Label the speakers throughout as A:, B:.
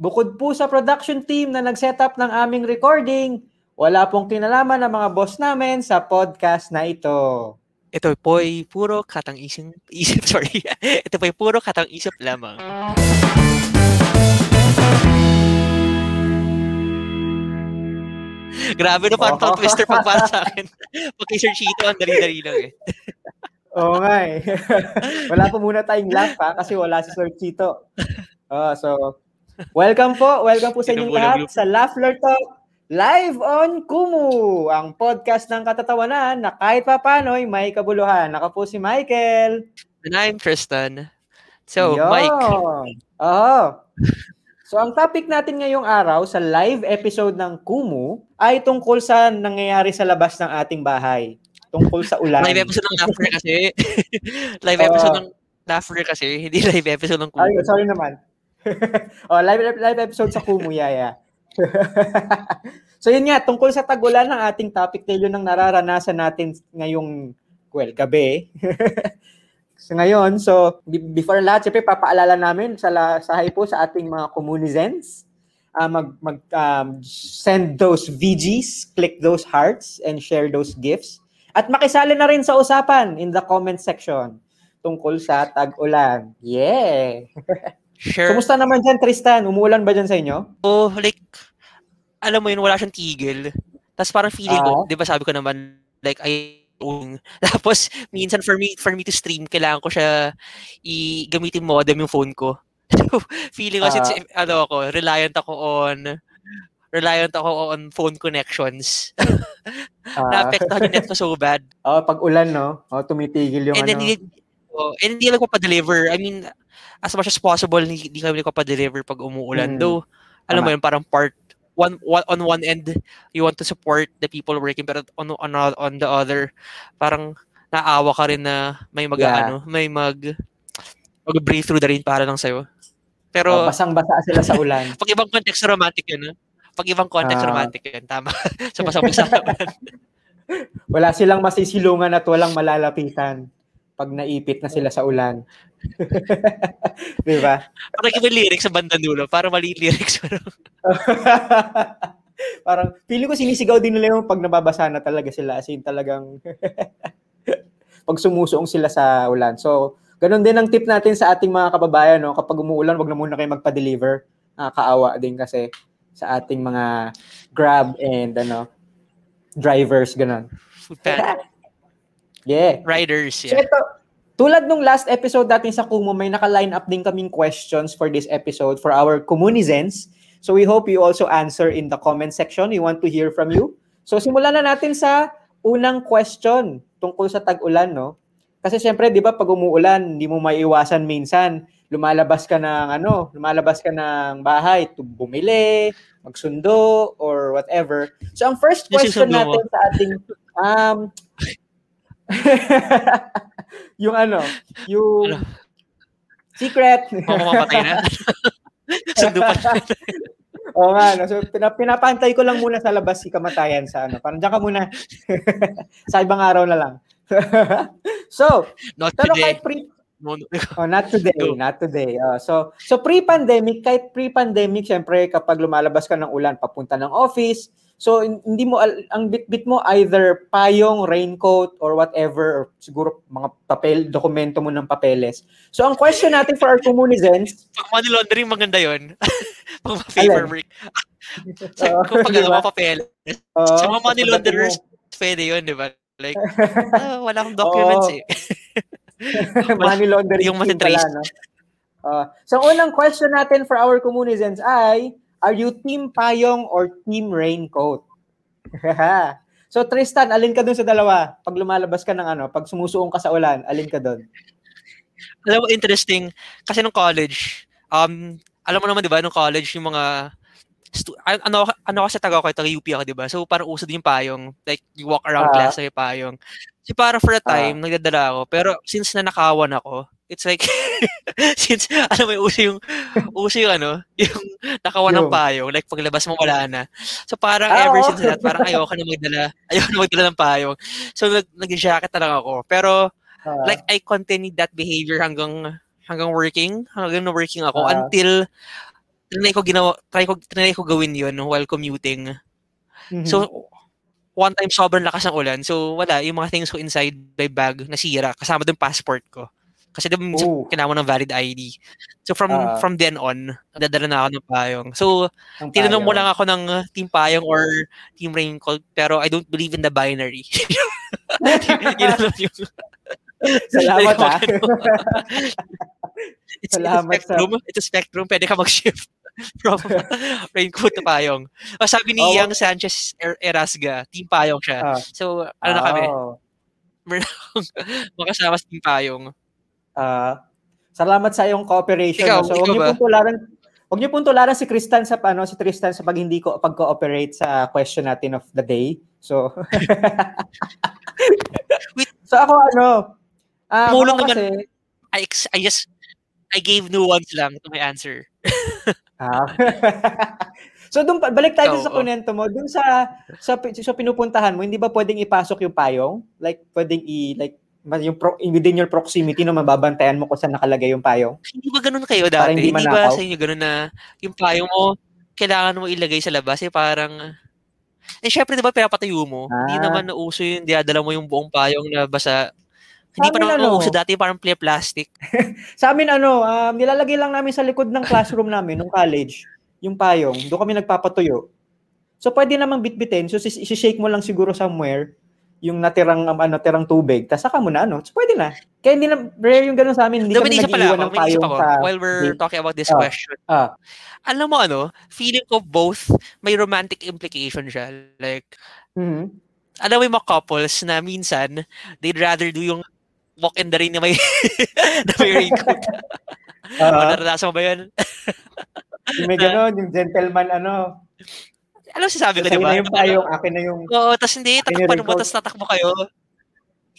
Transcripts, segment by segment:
A: Bukod po sa production team na nag-setup ng aming recording, wala pong kinalaman ng mga boss namin sa podcast na ito.
B: Ito po ay puro katang isip, isip sorry. Ito po ay puro katang isip lamang. Grabe no, parang oh. twister pag para sa akin. Pag kay Sir Chito, ang dali-dali lang eh.
A: Oo nga eh. wala po muna tayong laugh ha, kasi wala si Sir Chito. Oh, so, welcome po. Welcome po sa inyong lahat sa Laughler Talk live on Kumu, ang podcast ng katatawanan na kahit pa paano'y may kabuluhan. Naka po si Michael.
B: And I'm Tristan. So, Yo. Mike.
A: Oh. So ang topic natin ngayong araw sa live episode ng Kumu ay tungkol sa nangyayari sa labas ng ating bahay. Tungkol sa ulan.
B: Live episode ng Laughter kasi. live episode uh, ng Laughter kasi, hindi live episode ng Kumu.
A: Ay, sorry naman. Oh, live live episode sa Kumu, yaya. so yun nga, tungkol sa tagulan ng ating topic tayo ng nararanasan natin ngayong, well, gabi. So ngayon, so before lahat, siyempre papaalala namin sa sa po sa ating mga communizens uh, mag mag um, send those VGs, click those hearts and share those gifts. At makisali na rin sa usapan in the comment section tungkol sa tag-ulan. Yeah. Sure. Kumusta naman dyan, Tristan? Umuulan ba dyan sa inyo?
B: Oh, like, alam mo yun, wala siyang tigil. Tapos parang feeling uh, ko, di ba sabi ko naman, like, I own. Tapos, minsan for me, for me to stream, kailangan ko siya i-gamitin modem yung phone ko. feeling ko, uh, since, ano ako, reliant ako on, reliant ako on phone connections. uh, Naapektuhan yung net ko so bad.
A: Oh, pag ulan, no? Oh, tumitigil yung
B: and
A: ano.
B: Then, oh, and hindi lang ko pa-deliver. I mean, as much as possible, hindi, hindi kami ko pa-deliver pag umuulan. Mm. Though, alam Tama. mo yun, parang part one, one on one end you want to support the people working pero on on on the other parang naawa ka rin na may mag yeah. ano, may mag mag breathe through the rain para lang sa'yo. Pero
A: oh, basang-basa sila sa ulan.
B: pag ibang context romantic 'yun, no? Pag ibang context uh, romantic 'yun, tama. sa basang-basa.
A: Wala silang masisilungan at walang malalapitan pag naipit na sila sa ulan. Di ba?
B: Parang iba lyrics sa banda dulo. Para mali lyrics.
A: Parang, feeling ko sinisigaw din nila yung pag nababasa na talaga sila. As in, talagang pag sumusuong sila sa ulan. So, ganun din ang tip natin sa ating mga kababayan. No? Kapag umuulan, wag na muna kayo magpa-deliver. Uh, kaawa din kasi sa ating mga grab and ano drivers, ganun. Yeah.
B: Riders, yeah.
A: So, ito, tulad nung last episode natin sa Kumu, may naka-line up din kaming questions for this episode for our Comunizens. So we hope you also answer in the comment section. We want to hear from you. So simulan na natin sa unang question tungkol sa tag-ulan, no? Kasi siyempre, 'di ba, pag umuulan, hindi mo maiiwasan minsan lumalabas ka ng ano, lumalabas ka ng bahay to bumili, magsundo or whatever. So ang first question natin sa ating um yung ano, yung ano? secret.
B: Oo, mamamatay na. Sundo pa
A: Oo nga, no? so pinap- pinapantay ko lang muna sa labas si kamatayan sa ano. Parang diyan ka muna. sa ibang araw na lang. so,
B: not today. Kahit pre-
A: no, no. oh, not today, no. not today. Uh, so, so pre-pandemic, kahit pre-pandemic, syempre kapag lumalabas ka ng ulan, papunta ng office, So hindi mo ang bitbit mo either payong, raincoat or whatever or siguro mga papel, dokumento mo ng papeles. So ang question natin for our communizens,
B: pag money laundering maganda 'yon. pag paperwork. sa uh, kung pag diba? papel. Uh, sa mga money launderers, pwede 'yon, 'di ba? Like uh, wala akong documents uh, eh.
A: money laundering yung pala, no? Uh, so unang question natin for our communizens ay Are you team payong or team raincoat? so Tristan, alin ka dun sa dalawa? Pag lumalabas ka ng ano, pag sumusuong ka sa ulan, alin ka dun?
B: Alam mo, interesting. Kasi nung college, um, alam mo naman, di ba, nung college, yung mga stu- ano ano kasi taga ko taga UP ako, 'di ba? So parang uso din yung payong, like you walk around uh, class sa payong. Si para for a time uh, nagdadala ako, pero since na nakawan ako, it's like since ano may uso yung uso yung ano yung nakawan ng payong like paglabas mo wala na so parang ah, ever oh. since that parang ayoko na magdala ayoko na magdala ng payong so nag nag-jacket na lang ako pero uh, like I continued that behavior hanggang hanggang working hanggang na working ako uh, until trinay ko ginawa, try ko, trinay ko gawin yun while commuting.
A: Mhm.
B: So, one time sobrang lakas ng ulan. So, wala. Yung mga things ko inside my bag nasira. Kasama doon passport ko. Kasi diba minsan
A: Oh.
B: kailangan ng valid ID. So, from
A: Ah.
B: from then on, dadala na ako ng payong. So, tinanong mo lang ako ng uh, Team Payong or Team Raincoat, pero I don't believe in the binary. Yun lang yung...
A: Salamat ah.
B: It's,
A: Salamat
B: it's a spectrum. It's a spectrum. Pwede ka mag-shift from raincoat to payong. O sabi ni
A: Oh,
B: Yang Sanchez Er- Erasga, team payong siya.
A: Ah.
B: So, ano na kami,
A: Oh.
B: makasama sa team payong.
A: Ah, salamat sa iyong cooperation.
B: Ikaw,
A: so, huwag niyo pong tularan Huwag niyo pong tularan si Tristan sa ano si Tristan sa pag hindi ko pag-cooperate sa question natin of the day. So
B: Wait.
A: So ako ano, ah
B: Tumulong naman.
A: kasi
B: I, ex- I just, I gave nuance lang to my answer.
A: Ah. so doon balik tayo dun
B: Oo,
A: sa kunento mo, dun sa sa, sa pinupuntahan mo, hindi ba pwedeng ipasok yung payong? Like pwedeng i like yung pro, within your proximity no mababantayan mo kung saan nakalagay yung payong?
B: Hindi ba ganun kayo
A: Para
B: dati?
A: hindi
B: Hindi, ba sa inyo ganun na yung payong mo, kailangan mo ilagay sa labas? Eh parang, eh syempre di ba pinapatayo mo? Hindi
A: Ah.
B: naman nauso yung diadala mo yung buong payong na basa. Hindi pa naman
A: ano?
B: nauso dati, parang clear plastic.
A: Sa amin ano, um, nilalagay lang namin sa likod ng classroom namin nung college, yung payong. Doon kami nagpapatuyo. So pwede namang bitbitin. So sis- isi-shake mo lang siguro somewhere yung natirang um, ano, natirang tubig. Tapos saka mo na ano. So pwede na. Kaya hindi na rare yung ganun sa amin. Hindi
B: Diba,
A: kami nag-iwan ng payong
B: ako,
A: sa
B: while we're talking about this
A: Ah.
B: question.
A: Ah.
B: Alam mo ano, feeling ko both may romantic implication siya. Like,
A: Mhm.
B: alam mo yung mga couples na minsan, they'd rather do yung walk in the rain na may, na may raincoat. O, naranasan mo ba yun?
A: yung may ganun, yung gentleman ano.
B: Alam mo sasabi ko, di ba?
A: na yung payong, akin na yung
B: Oo, tas hindi,
A: Akin yung
B: tatakpan mo, tas tatakbo kayo.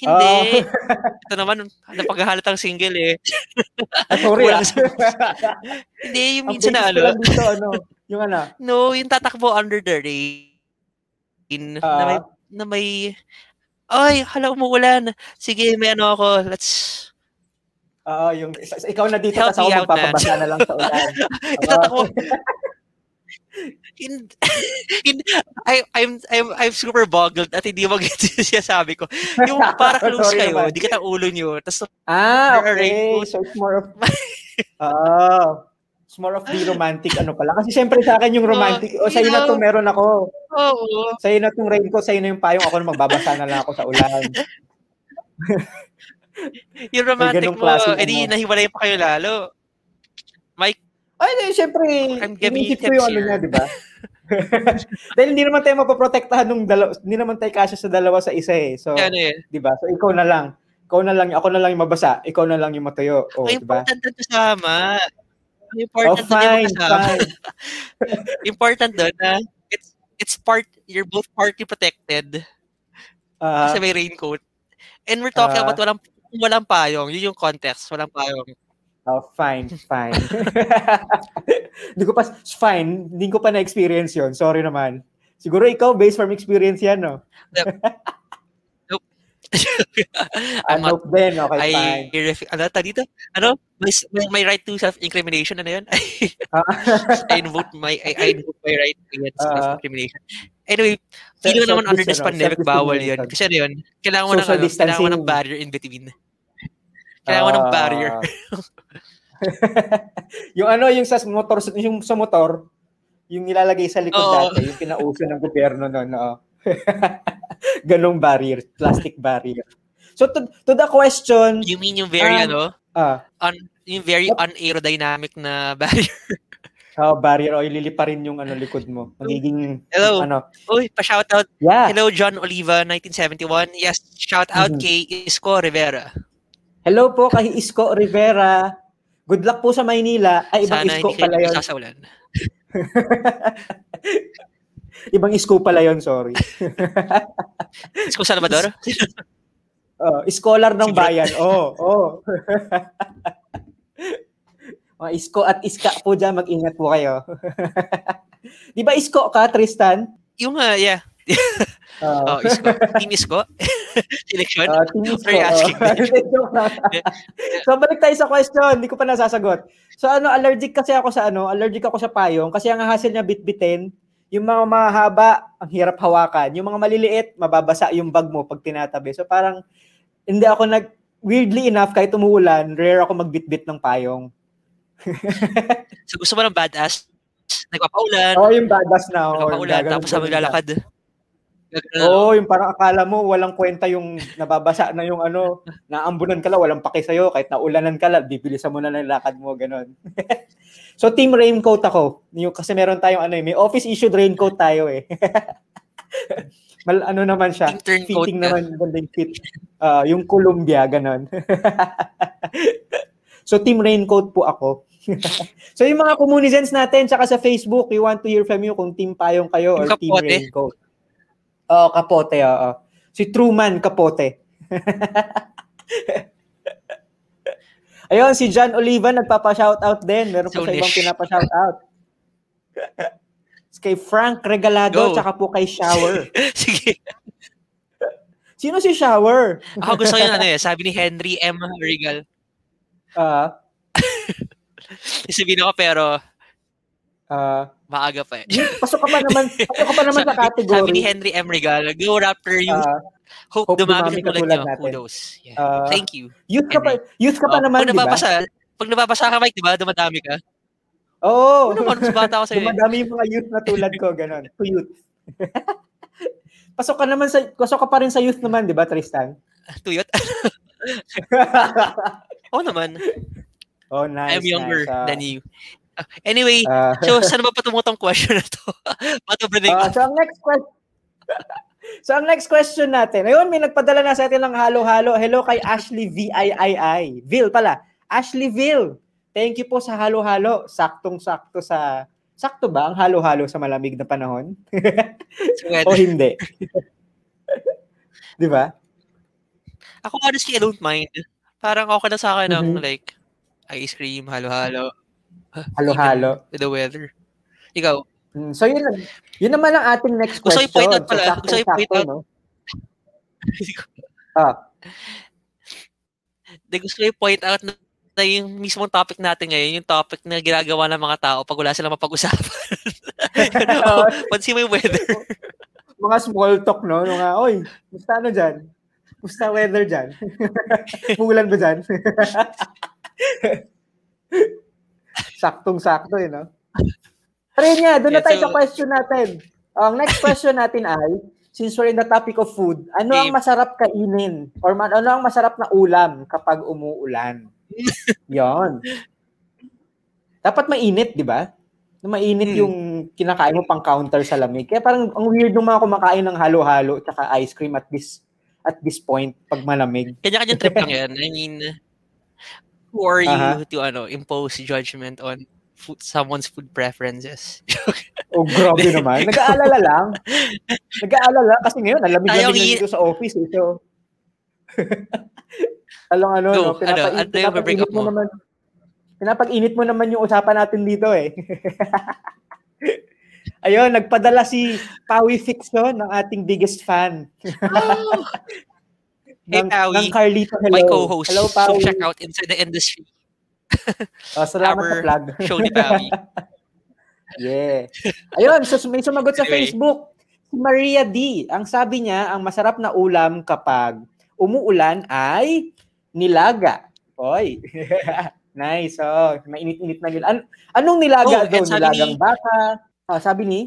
B: Hindi.
A: Ah.
B: Ito naman, napaghahalatang single eh.
A: Ah, sorry ah.
B: Sa- Hindi, yung
A: Ang
B: minsan na ano,
A: dito, ano, yung ano.
B: no, yung tatakbo under the rain, na may,
A: Ah.
B: na may, ay, hala, umuulan. Sige, may ano ako, let's,
A: Oo, yung sa- sa- ikaw na dito
B: Help
A: tapos ako magpapabasa na lang sa ulan.
B: itatakbo. In, in, I, I'm, I'm, I'm super boggled at hindi mag-gets yung sinasabi ko. Yung para close
A: Sorry
B: kayo,
A: naman.
B: di kita ulo nyo, tapos
A: Ah, okay. So it's more of Oh. It's more of the romantic ano pala. Kasi siyempre sa akin yung romantic,
B: Oh,
A: o sa'yo na to meron ako.
B: oo,
A: Sa'yo na tong rain ko, sa'yo na yung payong ako na magbabasa na lang ako sa ulan.
B: yung romantic mo, edi
A: ano.
B: nahiwalay pa kayo lalo.
A: Ay, di,
B: you
A: iniisip ko yung ano niya, di ba? Dahil hindi naman tayo mapoprotektahan nung dalawa, hindi naman tayo kasya sa dalawa sa isa eh. So,
B: ano eh.
A: di ba? So, ikaw na lang. Ikaw na lang, ako na lang yung mabasa, ikaw na lang yung matuyo. Oh,
B: Ang
A: di ba?
B: important doon kasama.
A: Oh,
B: important yung
A: fine,
B: kasama.
A: fine.
B: Important doon na it's, it's part, you're both party protected
A: Ah,
B: kasi may raincoat. And we're talking
A: Ah.
B: about walang, walang payong. Yun yung context. Walang payong.
A: Oh, fine, fine. Hindi ko pa, fine, hindi ko pa na-experience yon Sorry naman. Siguro ikaw, based from experience yan, no?
B: I'm
A: I hope then, okay,
B: I,
A: fine.
B: ref- ano, dito? Ano? My, my, right to self-incrimination, ano yun? I invoke my, I, I invoke my right against
A: Ah.
B: self-incrimination. Anyway, feeling naman under this
A: Self-
B: pandemic, bawal yun. Kasi ano yun, kailangan mo ng, ano, kailangan mo ng barrier in between. Kailangan mo ng
A: Ah.
B: barrier.
A: yung ano, yung sa motor, yung sa motor, yung nilalagay sa likod
B: Oo.
A: dati, yung pinauso ng gobyerno noon, no? Ganong barrier, plastic barrier. So to, to the question,
B: You mean yung very,
A: Um,
B: ano,
A: ah,
B: un, yung very unaerodynamic na barrier.
A: oh, barrier o ililipa rin yung ano likod mo. Magiging
B: Hello.
A: ano.
B: Uy, pa-shoutout.
A: Yeah.
B: Hello, John Oliva, 1971. Yes, shout out
A: Mhm.
B: kay Isko Rivera.
A: Hello po kay Isko Rivera. Good luck po sa Maynila. Ay, ibang
B: Sana
A: Isko
B: hindi
A: pala yun.
B: nagsasaulan.
A: ibang Isko pala yun, sorry.
B: Isko Salvador?
A: Oh, scholar ng bayan. Oh, oh. Mga Isko at Iska po dyan, mag-ingat po kayo. Di ba Isko ka, Tristan?
B: yung, uh, yeah.
A: Oh.
B: Oh, Isko. Team Isko. Selection?
A: Uh, team
B: What are you asking
A: so balik tayo sa question, hindi ko pa nasasagot. So ano, allergic kasi ako sa ano, allergic ako sa payong kasi ang hassle niya bitbitin, yung mga mahaba, ang hirap hawakan. Yung mga maliliit, mababasa yung bag mo pag tinatabi. So parang hindi ako nag weirdly enough kahit umuulan, rare ako magbitbit ng payong.
B: So gusto mo ng badass? Nagpapaulan.
A: Oo, oh, yung badass na.
B: Nagpapaulan. Tapos sabi lalakad.
A: Oo, oh, yung parang akala mo walang kwenta yung nababasa na yung ano, naambunan ka lang, walang paki sa'yo, kahit naulanan ka lang, bibilisan mo na ng lakad mo, ganun. so, team raincoat ako. Yung, kasi meron tayong ano, eh, may office-issued raincoat tayo eh. Mal, ano naman siya,
B: Intern
A: fitting
B: ka.
A: naman, banding fit. Uh, yung Columbia, ganun. so, team raincoat po ako. so, yung mga communisans natin, tsaka sa Facebook, we want to hear from you kung team payong kayo or
B: Yung
A: team raincoat. Oo, kapote, oo. Si Truman Kapote. Ayun, si John Oliva nagpapa-shoutout din. Meron
B: So
A: sa ibang pinapa-shoutout. kay Frank Regalado,
B: Go.
A: tsaka po kay Shower.
B: Sige.
A: Sino si Shower?
B: Ako gusto ko yun, ano eh. Sabi ni Henry M. Regal.
A: Ah,
B: Sabihin ako pero
A: ah,
B: maaga pa eh.
A: pasok ka pa naman, pasok ka pa naman sa category.
B: Sabi ni Henry M. Regal, go Raptor you.
A: Ah,
B: hope,
A: hope
B: dumami
A: dumami
B: ka tulad
A: natin.
B: Kudos. Yeah.
A: Ah,
B: Thank you.
A: youth ka pa, youth ka pa
B: Oh,
A: naman,
B: pag
A: di ba?
B: nababasa, pag nababasa ka, Mike, di ba? Dumadami ka.
A: Oo.
B: Ano naman, mas bata ako sa'yo. eh.
A: Dumadami yung mga youth na tulad ko, ganun. To youth. pasok ka naman sa, pasok ka pa rin sa youth naman, di ba, Tristan?
B: Tuyot. Oo naman.
A: oh, nice,
B: I'm younger
A: nice. Ah,
B: than you. Anyway,
A: ah,
B: so saan ba patungutong question na to? Pato ba
A: ah, so, ang next question, so, ang next question natin, ayun, may nagpadala na sa atin ng halo-halo. Hello kay Ashley V-I-I-I. Vil pala. Ashley Vil. Thank you po sa halo-halo. Saktong-sakto sa, sakto ba ang halo-halo sa malamig na panahon? o hindi? di ba?
B: Ako honestly, I don't mind. Parang okay na sa akin ng
A: Mhm.
B: like ice cream, halo-halo.
A: Halo-halo.
B: With the weather. Ikaw,
A: Hmm, So yun, lang- yun naman ang ating next
B: Gusto
A: question.
B: i-point out pala,
A: So,
B: gusto i-point out.
A: no? Ah,
B: Di gusto i-point out na, na yung mismong topic natin ngayon, yung topic na ginagawa ng mga tao pag wala silang mapag-usapan. oh, pansin mo yung weather.
A: mga small talk, no? Mga, oy, musta ano dyan? Musta weather dyan? Mulan ba dyan? Saktong-sakto, eh, no? Pero yun nga, doon na
B: Yeah,
A: tayo
B: so-
A: sa question natin. Ang next question natin ay, since we're in the topic of food, ano ang masarap kainin? Or man, ano ang masarap na ulam kapag umuulan? Yon. Dapat mainit, di ba? Na mainit
B: Hmm.
A: yung kinakain mo pang counter sa lamig. Kaya parang ang weird ng mga kumakain ng halo-halo at ice cream at this at this point pag malamig.
B: Kanya-kanyang trip lang yan. I mean, who are you
A: Aha.
B: to ano impose judgment on food, someone's food preferences?
A: Oh, grabe naman. Nag-aalala lang. Nag-aalala kasi ngayon, alamig
B: Tayo
A: lamig na dito sa office. Eh, so, Talong ano,
B: Go,
A: no?
B: ano,
A: Pinapa-
B: ano yung up
A: pinapag-init mo
B: mo?
A: naman. Pinapag-init mo naman yung usapan natin dito eh. Ayun, nagpadala si Pawi Fiction ng ating biggest fan.
B: Oh, Hey,
A: ng,
B: Pawi.
A: ng Carlito, hello.
B: my co-host.
A: Hello,
B: so
A: Pawi.
B: check out Inside the Industry.
A: Oh, salamat sa
B: our
A: plug.
B: Show ni Pawi.
A: Yeah. Ayun, so may sumagot sa
B: Anyway.
A: Facebook. Si Maria D. Ang sabi niya, ang masarap na ulam kapag umuulan ay nilaga. Oy. nice. Oh, mainit-init na nila. An- anong nilaga
B: Oh,
A: daw? Nilagang
B: ni-
A: baka? Ah, sabi ni?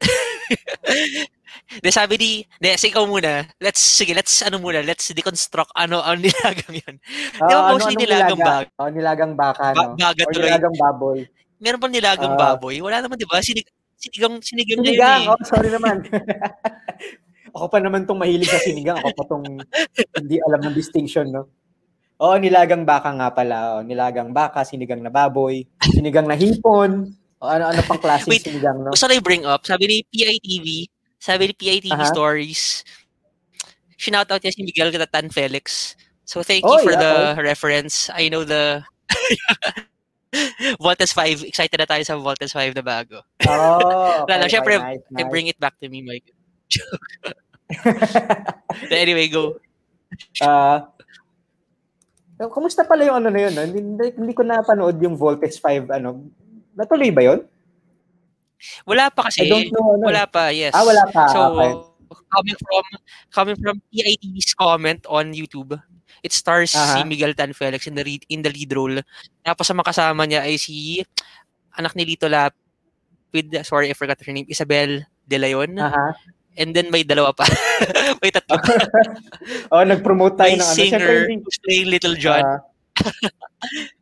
B: De, sabi ni, de, sige ikaw muna. Let's, sige, let's, ano muna, let's deconstruct ano ang nilagang yun.
A: Ah,
B: Di ba
A: ano-
B: mostly
A: anong
B: nilagang
A: nilaga?
B: bag?
A: Oh, nilagang baka,
B: Ba-
A: no?
B: baga
A: Or
B: tuloy.
A: nilagang baboy.
B: Meron pa nilagang
A: Ah.
B: baboy? Wala naman, di ba? Sinig, sinigang, sinigang, na yun
A: Sinigang.
B: eh.
A: Oh, sorry naman. ako pa naman tong mahilig sa sinigang. Ako pa tong hindi alam ng distinction, no? Oo, nilagang baka nga pala. Oh, nilagang baka, sinigang na baboy, sinigang na hipon. O ano-ano pang klaseng
B: Wait,
A: sinigang, no?
B: Gusto na i-bring up, sabi ni PITV, sabi ni PITV
A: Aha.
B: Stories, shinout out niya si Miguel Catatan Felix. So thank
A: Oh,
B: you for
A: yeah,
B: the reference. I know the Voltes 5. Excited na tayo sa Voltes 5 na bago.
A: Oh,
B: Lalo, syempre,
A: nice,
B: I
A: nice.
B: bring it back to me, Mike. anyway, go.
A: Uh, kumusta pala yung ano na yun? No? Hindi, hindi ko napanood yung Voltes 5 ano. Natuloy ba yun?
B: Wala pa kasi.
A: I don't know. Ano.
B: Wala pa, yes.
A: Ah, wala pa.
B: So,
A: okay.
B: coming from coming from PIT's comment on YouTube, it stars
A: Aha.
B: si Miguel Tan Felix in the lead, in the lead role. Tapos ang makasama niya ay si anak ni Lito Lapid, sorry I forgot her name, Isabel De Leon.
A: Aha.
B: And then may dalawa pa. may tatlo.
A: oh, nag-promote tayo
B: may
A: ng ano.
B: singer
A: Siyempre,
B: who's playing Little John.
A: ah,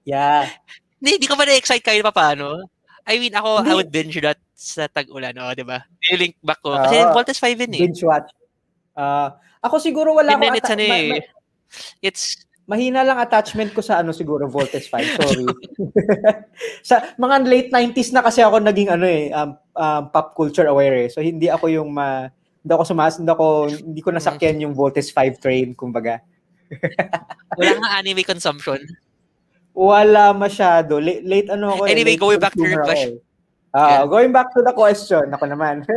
A: yeah.
B: Hindi, hindi ka ba na-excite kahit pa paano? I mean, ako. I would binge that sa tag-ulan, oh, di ba? Link back ko. Kasi
A: Oo.
B: Voltes 5 yun eh.
A: Binge watch. Ah, ako siguro wala akong
B: it's ano
A: ma-
B: eh.
A: ma-
B: It's,
A: mahina lang attachment ko sa ano siguro Voltes 5. Sorry. sa mga late 90s na kasi ako naging ano eh um, um, pop culture aware eh. So hindi ako yung ma hindi ako sumas, hindi ako hindi ko nasakyan yung Voltes 5 train kumbaga.
B: wala nga anime consumption.
A: Wala masyado. Late, late ano ako. eh,
B: Anyway,
A: late
B: going back to your question.
A: Ah,
B: Yeah.
A: going back to the question. Ako naman.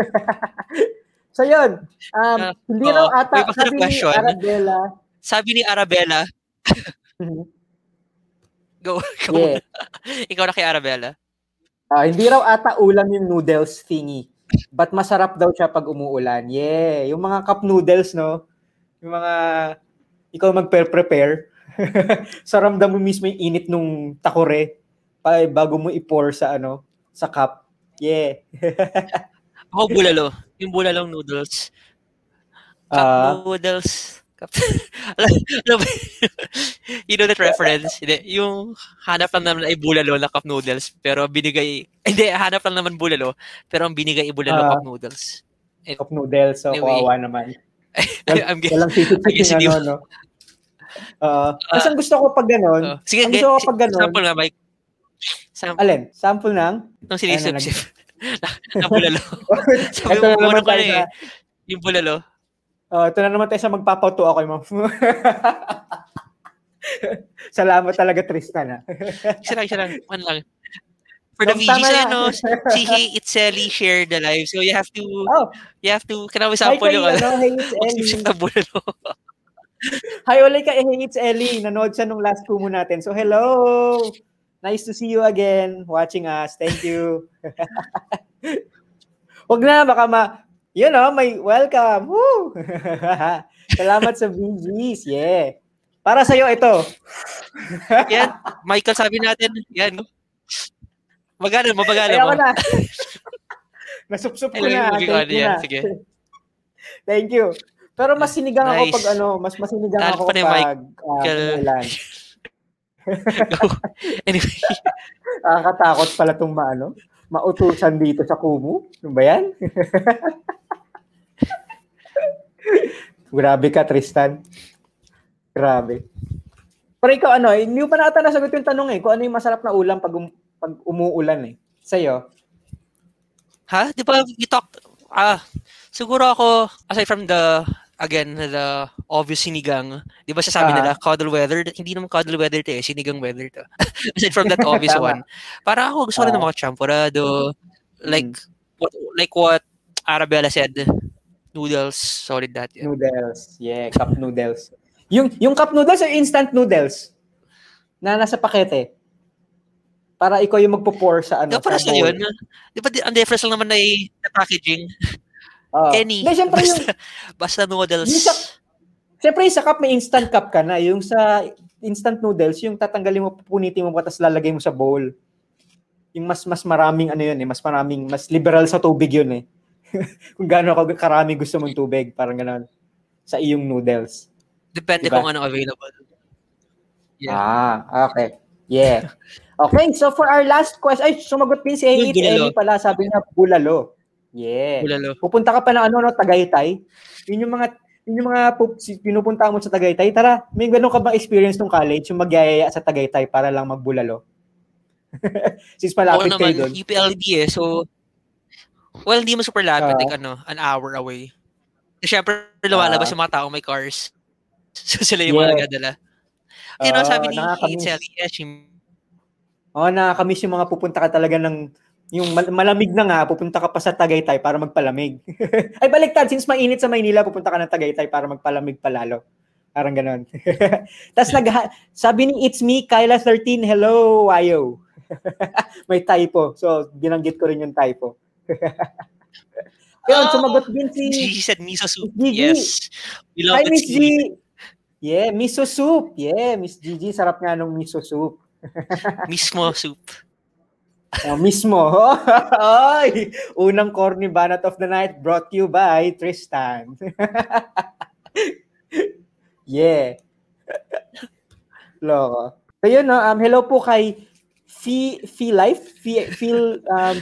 A: so yun, um,
B: Ah,
A: hindi
B: oo.
A: raw ata,
B: the
A: sabi ni
B: question.
A: Arabella,
B: Sabi ni Arabella, go, go.
A: yeah,
B: Ikaw na kay Arabella.
A: ah, hindi raw ata ulam yung noodles thingy. But masarap daw siya pag umuulan. Yeah, yung mga cup noodles, no? Yung mga, ikaw mag-prepare. sa ramdam mo mismo yung init nung takore pa bago mo i-pour sa ano, sa cup. Yeah.
B: Ako bulalo. Yung bulalong noodles. Cup
A: Ah.
B: noodles. Cup. alam, alam mo, you know that reference? Hindi. Yung hanap lang naman ay bulalo na cup noodles, pero binigay, hindi, hanap lang naman bulalo, pero ang binigay ay bulalo
A: Ah.
B: cup noodles.
A: cup noodles, so
B: Anyway.
A: kawawa naman. Wal-
B: I'm.
A: Walang
B: guess
A: sisip-siping
B: hindi
A: ano, no? Uh, kasi ang gusto ko pag ganon,
B: Oh, sige,
A: ang gusto ko pag ganon,
B: sample nga, Mike. Sample
A: alin? Sample ng?
B: nung sinisip-sip. Na, bulalo. Sabi mo, ano
A: tayo
B: na eh. Yung bulalo.
A: oh, ito na naman tayo sa magpapauto ako. Ma'am. Salamat talaga, Tristan. Ha?
B: Isa lang, isa lang. One lang. For the VGs,
A: na.
B: ano, si Hey Itzeli shared the live. So you have to,
A: Oh,
B: you have to, kailangan
A: hi
B: sample yung ano.
A: ano, hey, it's Ellie. Hi ulit kay Hey, it's Ellie. Nanood siya nung last kumu natin. So, hello! Nice to see you again watching us. Thank you. Huwag na, baka ma... You know, may welcome. Woo! Salamat sa VGs. Yeah. Para sa'yo ito.
B: Yan, Michael, sabi natin, yan. Magana, mabagana
A: Ayaw
B: mo.
A: na. Nasupsup ko na.
B: moving
A: Thank you na.
B: sige.
A: Thank you. Pero mas sinigang ako
B: Nice.
A: pag ano, mas masinigang
B: Talo
A: ako pag uh,
B: Michael.
A: umuulan.
B: Go. Anyway,
A: Nakakatakot pala itong maano, mautusan dito sa Kumu. Ano ba yan? Grabe ka, Tristan. Grabe. Pero ikaw ano, hindi mo pa nata nasagot yung tanong eh, kung ano yung masarap na ulam pag, um, pag umuulan eh. Sa'yo?
B: ha? Di ba, we talked, ah, siguro ako, aside from the, again, the obvious sinigang, di ba sasabi
A: Ah.
B: nila, cuddle weather, hindi naman cuddle weather to eh, sinigang weather to. aside from that obvious one. Para ako, gusto ko
A: Ah.
B: ng mga champurado, like,
A: Mm.
B: what, like what Arabella said, noodles, solid that. Yeah.
A: Noodles. Yeah, cup noodles. Yung yung cup noodles or instant noodles? Na nasa pakete. Para ikaw yung magpo-pour sa ano,
B: Di ba para
A: sa
B: yun? Di ba, ang difference lang naman ay the packaging.
A: Oo.
B: Any.
A: Hindi, syempre yung,
B: Basta, basta noodles.
A: Yung sa- syempre yung sa cup may instant cup ka na. Yung sa instant noodles, yung tatanggalin mo, pupunitin mo, tapos lalagay mo sa bowl. Yung mas mas maraming ano yun eh, mas maraming, mas liberal sa tubig yun eh. Kung gaano ako karami gusto mong tubig, parang gano'n. Sa iyong noodles.
B: Depende
A: Diba?
B: kung ano available. Yeah.
A: Ah, okay. Yeah. Okay, so for our last question, ay, sumagot din si
B: bulalo.
A: Ellie pala, sabi niya, bulalo. Yeah.
B: Bulalo.
A: Pupunta ka pa ng ano, no, Tagaytay. Yun yung mga, yun yung mga pinupunta mo sa Tagaytay. Tara, may ganun ka bang experience nung college, yung magyayaya sa Tagaytay para lang magbulalo? Since
B: Oo
A: malapit kayo
B: naman,
A: doon.
B: UPLB eh. So, well, hindi mo super lapit.
A: Ah.
B: like ano, an hour away. Kasi syempre, lumalabas
A: Ah.
B: yung mga tao may cars. So, sila yung mga
A: Yeah.
B: nagdadala. You know,
A: Ah,
B: sabi ni
A: nakakamiss.
B: Sally, she-
A: Oo, oh, nakakamiss yung mga pupunta ka talaga ng yung mal- malamig na nga, pupunta ka pa sa Tagaytay para magpalamig. Ay, baliktad. Since mainit sa Maynila, pupunta ka ng Tagaytay para magpalamig palalo. Parang ganon. Tapos nag sabi ni It's Me, Kyla13, hello, ayo. May typo. So, binanggit ko rin yung typo. Yun,
B: Oh,
A: sumagot din si...
B: Gigi said miso soup.
A: Gigi.
B: Yes. We love
A: Hi, Miss G. Yeah, miso soup. Yeah, Miss Gigi, sarap nga nung miso soup.
B: Mismo soup.
A: Oh, mismo. Ay, unang corny banat of the night brought to you by Tristan. yeah. Loko. So yun, no, um, hello po kay Fee, Fee Life, Fee, Feel, um,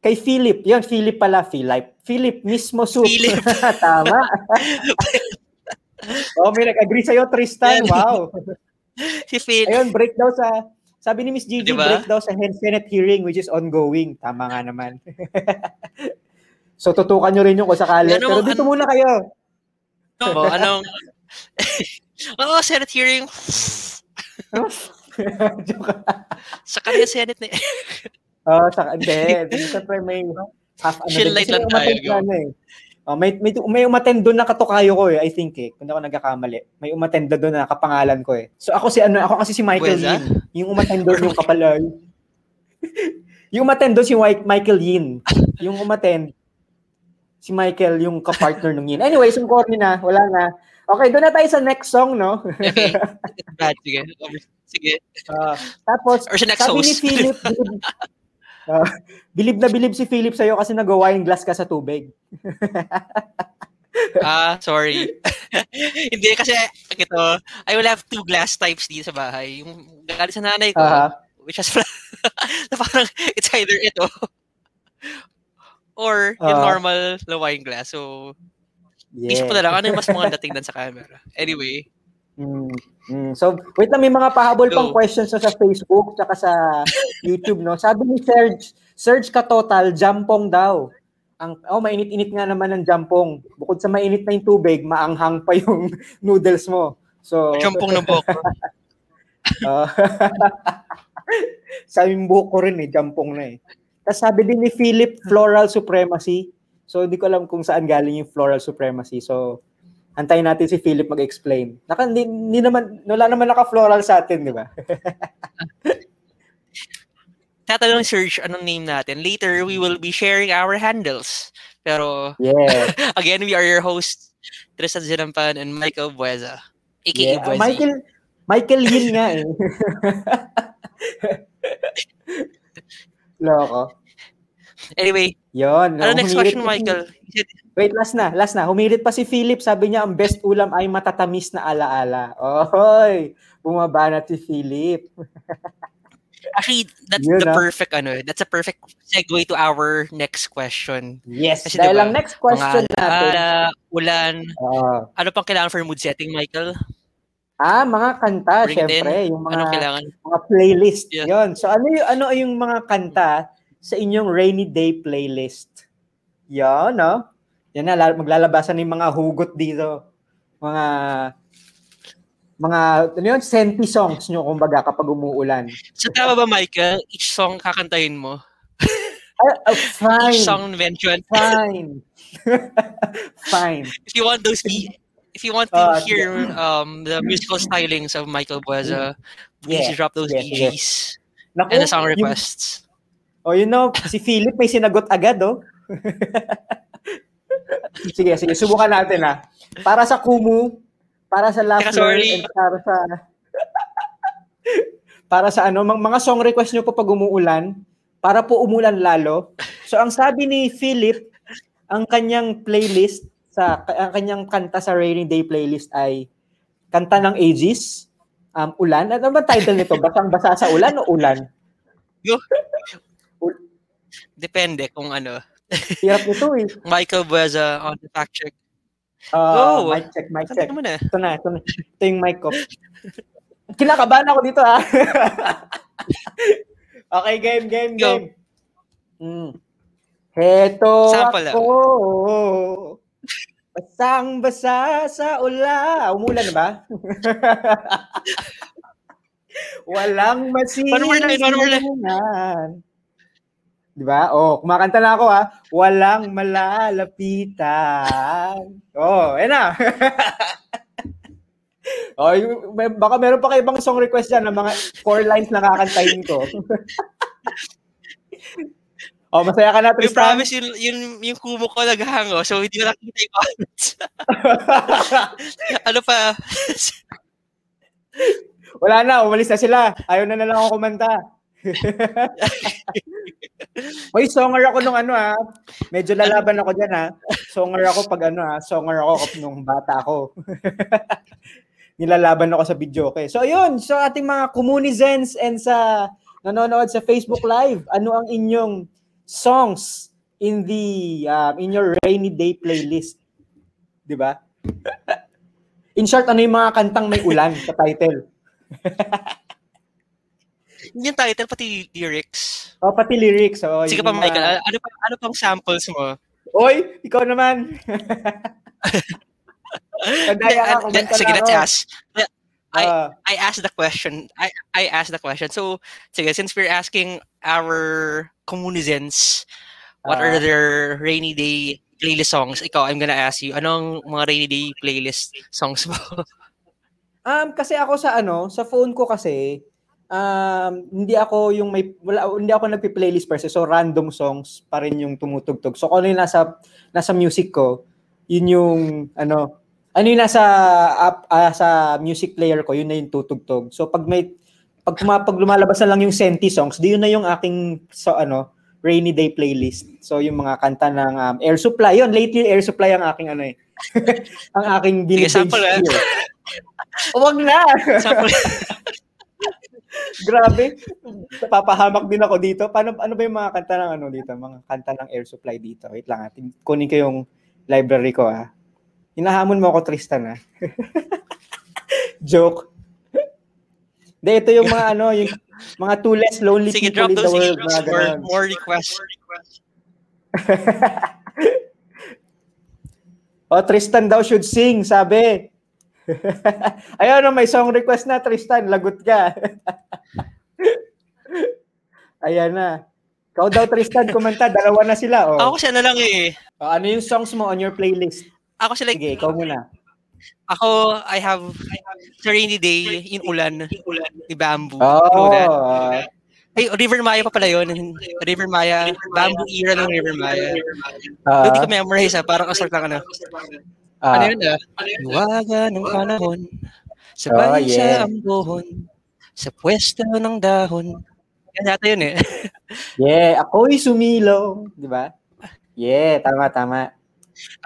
A: kay Philip. Yun, Philip pala, Fee Life. Philip mismo soup.
B: Philip.
A: Tama. oh, may nag-agree sa'yo, Tristan. Wow.
B: Si Phil.
A: Ayun, break daw sa, sabi ni Miss Gigi,
B: Diba?
A: break daw sa Senate hearing which is ongoing. Tama nga naman. so, tutukan nyo rin yung kung sakali.
B: Ano-
A: Pero dito
B: ano-
A: muna kayo.
B: Ano? Anong... Oo, Senate hearing. Sa kanya Senate na
A: oh, sa, hindi. Siyempre may half ano.
B: Chill light lang tayo,
A: ano eh. Oh, may, may, may umattend doon na katukayo ko eh, I think eh. Kung ako nagkakamali. May umattend doon na kapangalan ko eh. So ako si ano, ako kasi si Michael
B: Buweza?
A: Yin. Yung umattend doon yung kapalay. yung umattend doon si Michael Yin. Yung umattend si Michael, yung kapartner nung Yin. Anyway, yung corny na, wala na. Okay, doon na tayo sa next song, no?
B: Okay. Bad, sige. Sige.
A: Ah, tapos,
B: Or sa next
A: sabi ni
B: host.
A: Philip, Ah, bilib na bilib si Philip sa'yo kasi nag-wine glass ka sa tubig.
B: Ah, sorry. Hindi kasi ito, I will have two glass types dito sa bahay. Yung galing sa nanay ko,
A: Aha.
B: which has na parang it's either ito or yung
A: Ah.
B: normal na wine glass. So,
A: Yeah.
B: isip ko na lang, ano yung mas maganda tingnan sa camera. Anyway,
A: Mm, mm. So, wait lang, may mga pahabol pang
B: Go.
A: questions na sa Facebook tsaka sa YouTube, no? Sabi ni Serge, Serge ka total, jampong daw. Ang, oh, mainit-init nga naman ng jampong. Bukod sa mainit na yung tubig, maanghang pa yung noodles mo. So,
B: champong ng buhok.
A: uh, sabi yung buhok ko rin eh, jampong na eh. Tapos sabi din ni Philip, floral supremacy. So, hindi ko alam kung saan galing yung floral supremacy. So, antayin natin si Philip mag-explain. Naka, hindi, hindi naman, wala naman naka-floral sa atin, di ba?
B: Tatanong search anong name natin. Later, we will be sharing our handles. Pero,
A: Yeah.
B: again, we are your hosts, Tristan Zinampan and Michael Bueza. aka
A: yeah. Ah,
B: Buezi.
A: Michael, Michael Yin nga eh. Loko.
B: Anyway,
A: Yon.
B: ano next question,
A: pa
B: Michael?
A: Wait, last na, last na. Humirit pa si Philip. Sabi niya, ang best ulam ay matatamis na alaala. Ohoy! Bumaba na si Philip.
B: Actually, that's
A: Yun,
B: the
A: ah.
B: perfect ano, that's a perfect segue to our next question.
A: Yes.
B: Kasi
A: dahil
B: diba,
A: ang next question
B: mga
A: natin.
B: alaala, ulan,
A: Oo.
B: ano pang kailangan for mood setting, Michael?
A: ah, mga kanta,
B: Bring
A: syempre. Yung mga,
B: Anong kailangan?
A: mga playlist.
B: Yeah.
A: Yon. So, ano yung, ano yung mga kanta sa inyong rainy day playlist? Yan, no? Yan na, lal- maglalabasan ng mga hugot dito. Mga, mga, ano yun, senti songs nyo, kumbaga, kapag umuulan.
B: So, tama ba, Michael? Each song kakantahin mo?
A: Ah, ah, fine.
B: Each song mention.
A: Fine. Fine.
B: If you want those, if you want to
A: Ah,
B: hear um the musical stylings of Michael Bueza, please
A: Yeah.
B: drop those
A: Yes, yes.
B: BGs
A: Naku,
B: and the song
A: yung-
B: requests.
A: Oh, you know, si Philip may sinagot agad, oh. sige, sige, subukan natin, ah. Para sa Kumu, para sa Laughter,
B: sorry.
A: and para sa... para sa ano, mga, mga song request nyo po pag umuulan, para po umulan lalo. So, ang sabi ni Philip, ang kanyang playlist, sa ang kanyang kanta sa rainy day playlist ay kanta ng Aegis, um, ulan. Ano ba title nito? Basang-basa sa ulan o ulan?
B: Depende kung ano.
A: Hirap nito eh.
B: Michael Bueza on the fact check.
A: Uh,
B: Go.
A: mic check, mic check.
B: Mo na.
A: Ito na, ito na. Ito yung mic ko. Kinakabahan ako dito ah. okay, game, game,
B: Go.
A: game. Mm. Heto
B: Sample
A: ako. Basang-basa sa ula. Umulan na ba? Walang masisingan. Di ba? Oh, kumakanta na ako ha. Walang malalapitan. Oh, ayun na. oh, yung, may, baka meron pa kayo ibang song request dyan ng mga four lines na kakantahin ko. oh, masaya ka na,
B: We
A: Tristan?
B: promise yun, yun, yung kumo ko naghango, so hindi ko nakita yung comments. ano pa?
A: Wala na, umalis na sila. Ayaw na na lang ako kumanta. Hoy, songer ako nung ano ha. Medyo lalaban ako dyan ha. Songer ako pag ano ha. Songer ako nung bata ako. Nilalaban ako sa video okay. So ayun, so ating mga communizens and sa nanonood sa Facebook Live, ano ang inyong songs in the um, in your rainy day playlist? 'Di ba? In short, ano yung mga kantang may ulan sa title?
B: Yun yung title, pati lyrics.
A: O, pati lyrics. O,
B: Sige pa, Michael.
A: mga-
B: Ano pa, ano pang samples mo?
A: Oy, ikaw naman. Kadaya ka, kumanta
B: sige, let's ask. I-
A: Ah,
B: I asked the question. I I asked the question. So, sige, since we're asking our communizens what
A: Ah.
B: are their rainy day playlist songs, ikaw, I'm gonna ask you, anong mga rainy day playlist songs mo?
A: um, kasi ako sa ano, sa phone ko kasi, um, hindi ako yung may, wala, hindi ako nagpi-playlist per se. So, random songs pa rin yung tumutugtog. So, kung ano yung nasa, nasa music ko, yun yung, ano, ano yung nasa app, ah, sa music player ko, yun na yung tutugtog. So, pag may, pag, pag lumalabas na lang yung senti songs, di yun na yung aking, so, ano, rainy day playlist. So, yung mga kanta ng um, Air Supply. Yun, lately Air Supply ang aking, ano eh, ang aking binibage
B: sample,
A: here. Huwag na!
B: Sample.
A: Grabe. Papahamak din ako dito. Paano ano ba yung mga kanta ng ano dito? Mga kanta ng Air Supply dito. Wait lang, atin. Kunin ko yung library ko ah. Hinahamon mo ako Tristan ah. Joke. De, ito yung mga ano, yung mga two less lonely
B: Sige,
A: people
B: drop
A: in the
B: those
A: world. Mga
B: more,
A: ganun.
B: more requests.
A: oh, Tristan daw should sing, sabi. Ayun, may song request na, Tristan. Lagot ka. Ayan na. Ikaw daw, Tristan, kumanta. Dalawa na sila. Oh.
B: Ako kasi ano lang eh.
A: Oh, ano yung songs mo on your playlist?
B: Ako like,
A: Sige, ikaw muna.
B: ako, I have sa rainy day, in ulan, ni Bamboo.
A: Oh,
B: that? Ay, River Maya pa pala yun. River Maya, Bamboo era ng River Maya.
A: ah,
B: Hindi ko memorize ha, parang kasal lang ano.
A: Ah,
B: ano yun ah? Iwaga ng panahon,
A: Oh,
B: sabay
A: yeah.
B: sa ambohon, sa pwesto ng dahon. Yan yata yun eh.
A: yeah, ako'y sumilong. Di ba? Yeah, tama, tama.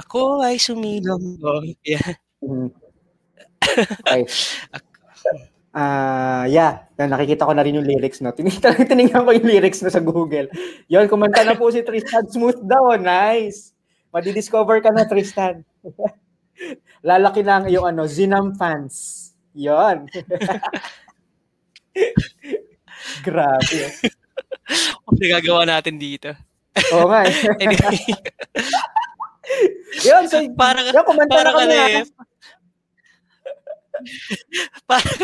B: Ako ay sumilong. Oh, yeah.
A: Mm. Okay. Ah, yeah. Na- Nakikita ko na rin yung lyrics, no? Tin- Talagang tinignan ko yung lyrics no sa Google. Yon, kumanta na po si Tristan. Smooth daw. Nice. Madidiscover ka na, Tristan. Lalaki lang yung ano, Zinam fans. Yon. Grabe.
B: Ano nagagawa natin dito?
A: Oo nga. eh.
B: Anyway,
A: Yun, so,
B: parang,
A: yun, kumanta
B: parang
A: na
B: ano
A: kami.
B: eh. parang,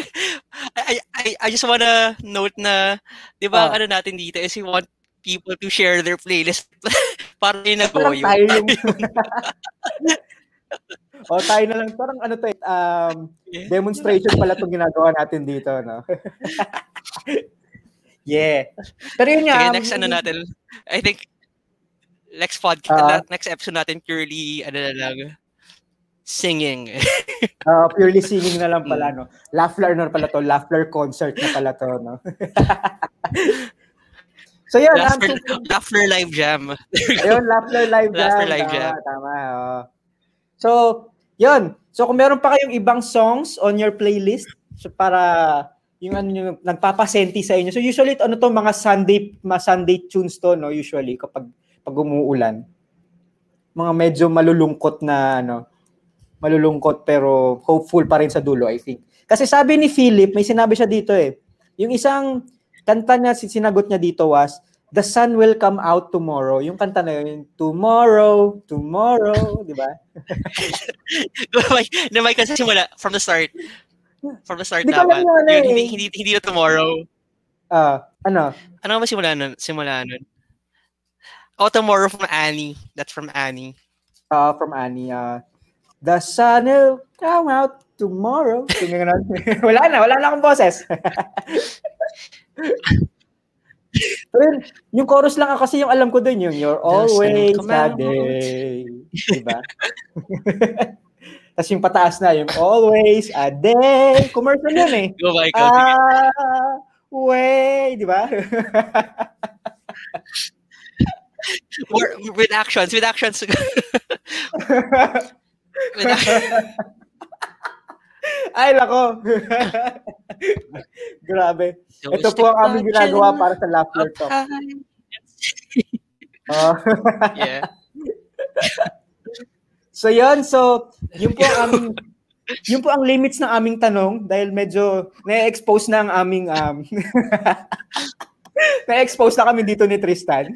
B: I, I, I just wanna note na, di ba, ang ano natin dito is we want people to share their playlist para yung
A: Parang tayo yung... o, tayo na lang. Parang ano to, eh, um, demonstration pala itong ginagawa natin dito, no? yeah. Pero yun nga.
B: Sige,
A: um,
B: next ano natin, I think, next podcast,
A: Ah.
B: next episode natin purely, ano na lang, singing.
A: uh, purely singing na lang pala,
B: Mm.
A: no? Laughler na pala to. Laughler concert na pala to, no? so yun. um,
B: Laughter,
A: so-
B: Laughter Live Jam.
A: Ayun, Laughter Live Jam.
B: Laughter Live
A: tama,
B: Jam.
A: Tama, oo. So, yun. So, kung meron pa kayong ibang songs on your playlist, so para yung ano yung nagpapasenti sa inyo. So, usually, ano to, mga Sunday, mga Sunday tunes to, no? Usually, kapag pag umuulan. Mga medyo malulungkot na, ano, malulungkot pero hopeful pa rin sa dulo, I think. Kasi sabi ni Philip, may sinabi siya dito eh. Yung isang kanta niya, sinagot niya dito was, The sun will come out tomorrow. Yung kanta na yun, tomorrow, tomorrow, di ba?
B: Na may kasi simula, from the start. From the start dapat. Yun,
A: eh.
B: hindi, hindi, hindi na tomorrow.
A: Ah, ano?
B: Ano ba simula nun? Simula nun? Oh, tomorrow from Annie. That's from Annie.
A: Uh, from Annie. Uh, the sun will come out tomorrow. Wala na, wala na akong boses. Pero yun, yung chorus lang kasi yung alam ko dun, yung You're always
B: come
A: a
B: out.
A: day. Diba? Tapos yung pataas na, yung always a day. Commercial yun eh.
B: Go, Michael.
A: Ah, way, di ba?
B: With actions, with actions. with ac-
A: Ay, lako. Grabe. Ito po ang aming ginagawa para sa Laughter Talk. Oh.
B: yeah.
A: so, yun. So, yun po ang aming yun po ang limits ng aming tanong dahil medyo na-expose na ang aming um, na-expose na kami dito ni Tristan.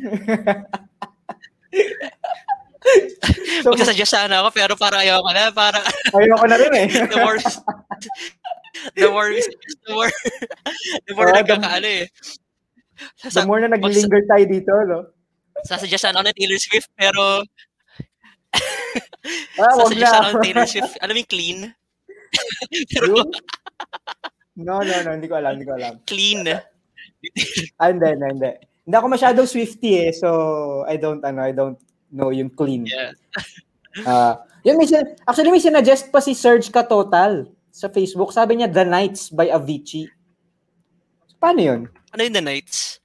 A: so,
B: Magsasuggest sana ako, pero parang ayaw ko na. Parang
A: ayoko na rin eh.
B: the more the more the more the more
A: the-
B: nagkakaano eh.
A: The more na naglinger tayo dito, no?
B: Sasuggest sana ako ng Taylor Swift, pero
A: Ah, wag
B: sasuggest sana ako
A: na.
B: ng Taylor Swift. Alam mo yung clean? pero
A: No, no, no. Hindi ko alam, hindi ko alam.
B: clean.
A: Ah, hindi, hindi, hindi. Hindi ako masyadong Swifty eh, so I don't, ano, I don't know yung clean.
B: Yeah.
A: Ah, yun, may sin- actually, may sinadjust pa si Serge Katotal sa Facebook. Sabi niya, The Nights by Avicii. So, paano yun?
B: Ano yung The Nights?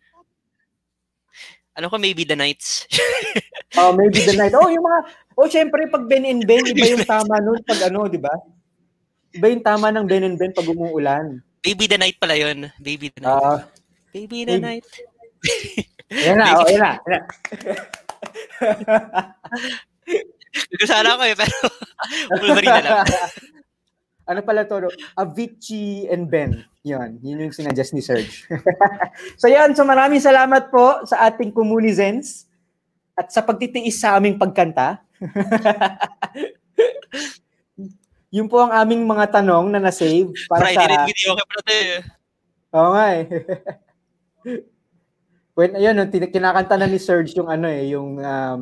B: Alam ko maybe The Nights.
A: Oh, maybe The Night. Oh, yung mga, oh, syempre, pag Ben and Ben, iba yung tama nun pag ano, di ba? Iba yung tama ng Ben and Ben pag umuulan.
B: Baby the Night pala yun. Baby the Night.
A: Ah,
B: Baby the
A: maybe-
B: Night.
A: yan na, oh, yan na. yan na.
B: Sana ako eh, pero Wolverine na lang.
A: ano pala to? Avicii and Ben. Yun, yun yung sinadjust ni Serge. so yan, so maraming salamat po sa ating Comunizens at sa pagtitiis sa aming pagkanta. yun po ang aming mga tanong na na-save para
B: Friday rin
A: sa...
B: video okay pala tayo eh.
A: Oo nga eh. When, ayun, tin- kinakanta na ni Serge yung ano eh, yung um,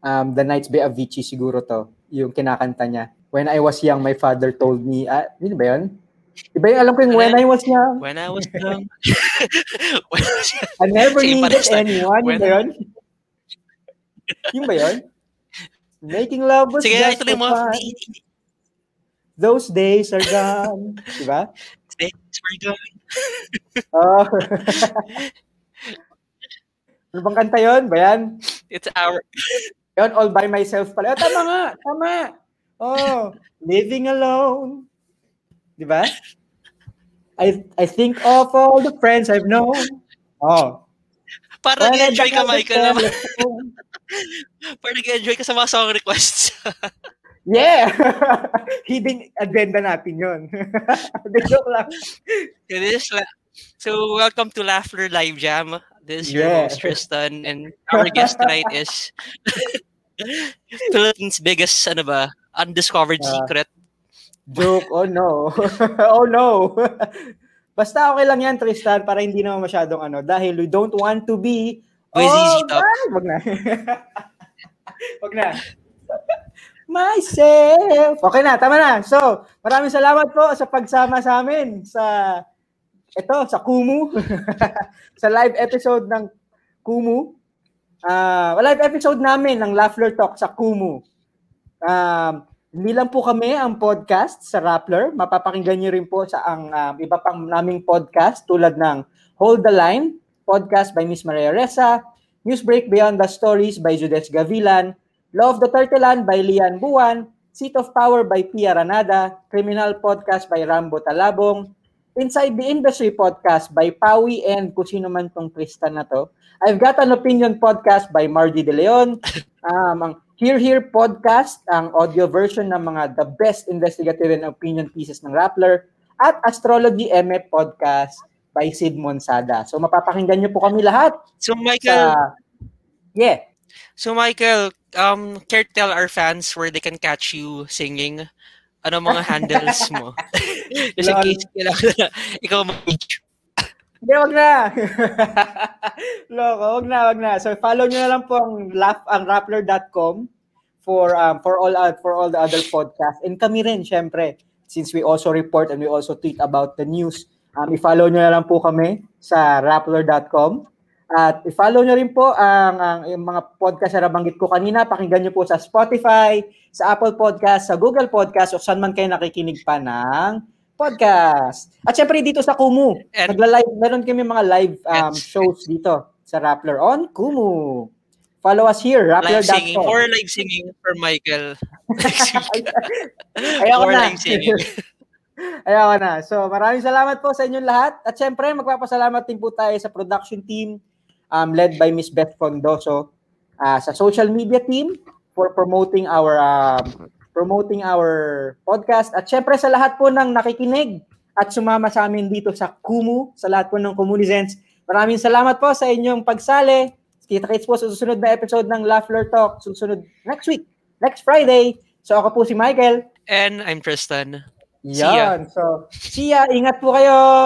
A: um, The Nights by Avicii siguro to. Yung kinakanta niya. When I was young, my father told me, ah, yun ba yun? Iba yung alam ko yung when I was young,
B: When I was young. When I was young.
A: I never
B: Same
A: needed anyone. Yun
B: When-
A: ba yun? Yun ba yun? Making love was
B: Sige,
A: just
B: ituloy mo.
A: Those days are gone. diba?
B: Thanks for going.
A: Oh. ano bang kanta yun? Ba yan?
B: It's our...
A: Yun, all by myself pala. Oh, tama nga, tama. Oh, living alone. Di ba? I I think of all the friends I've known. Oh. I
B: nag-enjoy ka, Michael. naman. Parang nag-enjoy ka sa mga song requests.
A: Yeah! Hidden agenda natin yun. Joke lang.
B: Is so, welcome to Laughter Live Jam. This is your
A: Yeah.
B: host, Tristan. And our guest tonight is Philippines' biggest, ano ba, undiscovered
A: Ah.
B: secret.
A: Joke, oh no. oh no. Basta okay lang yan, Tristan, para hindi naman masyadong ano. Dahil we don't want to be
B: With ZZ Top.
A: man. Wag na. Wag na. Myself. Okay na, tama na. So, maraming salamat po sa pagsama sa amin sa ito, sa Kumu. sa live episode ng Kumu. Ah, live episode namin ng Laughler Talk sa Kumu. Um, hindi lang po kami ang podcast sa Rappler. Mapapakinggan niyo rin po sa ang um, iba pang naming podcast tulad ng Hold the Line, podcast by Miss Maria Reza, Newsbreak Beyond the Stories by Judes Gavilan, of the Turtleland by Lian Buwan, Seat of Power by Pia Ranada, Criminal Podcast by Rambo Talabong, Inside the Industry Podcast by Pawi and kung sino man tong Tristan na to. I've Got an Opinion Podcast by Margie De Leon. Um, ang Here Here Podcast, ang audio version ng mga the best investigative and opinion pieces ng Rappler. At Astrology MF Podcast by Sid Monsada. So mapapakinggan niyo po kami lahat
B: So, Michael,
A: sa... Yeah.
B: so Michael, um, care to tell our fans where they can catch you singing? Ano mga handles mo? Just in case kailangan na ikaw mag
A: Hindi, wag na. Loko, wag na, wag na. So follow nyo na lang po ang laugh ang rappler.com for um, for all uh, for all the other podcasts. And kami rin syempre since we also report and we also tweet about the news. Um, i-follow nyo na lang po kami sa rappler.com. At i-follow nyo rin po ang, ang yung mga podcast na nabanggit ko kanina. Pakinggan nyo po sa Spotify, sa Apple Podcast, sa Google Podcast, o saan man kayo nakikinig pa ng podcast. At syempre dito sa Kumu,
B: And-
A: nagla-live, meron kami mga live um,
B: Yes.
A: shows dito sa Rappler on Kumu. Follow us here,
B: Live singing.
A: rappler.com.
B: More live singing for Michael.
A: Ayoko na.
B: live singing.
A: Ayoko na. So, maraming salamat po sa inyong lahat. At syempre, magpapasalamat din po tayo sa production team um, led by Miss Beth Frondoso, uh, sa social media team for promoting our um, promoting our podcast. At syempre sa lahat po ng nakikinig at sumama sa amin dito sa Kumu, sa lahat po ng Comunizens. Maraming salamat po sa inyong pagsali. Kita-kits po sa susunod na episode ng Laughler Talk. Susunod next week, next Friday. So ako po si Michael.
B: And I'm Tristan. See ya.
A: Yan. So, see ya. Ingat po kayo.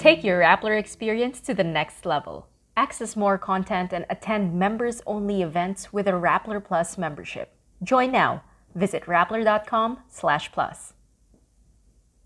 C: Take your Rappler experience to the next level. Access more content and attend members only events with a Rappler Plus membership. Join now. Visit rappler.com slash plus.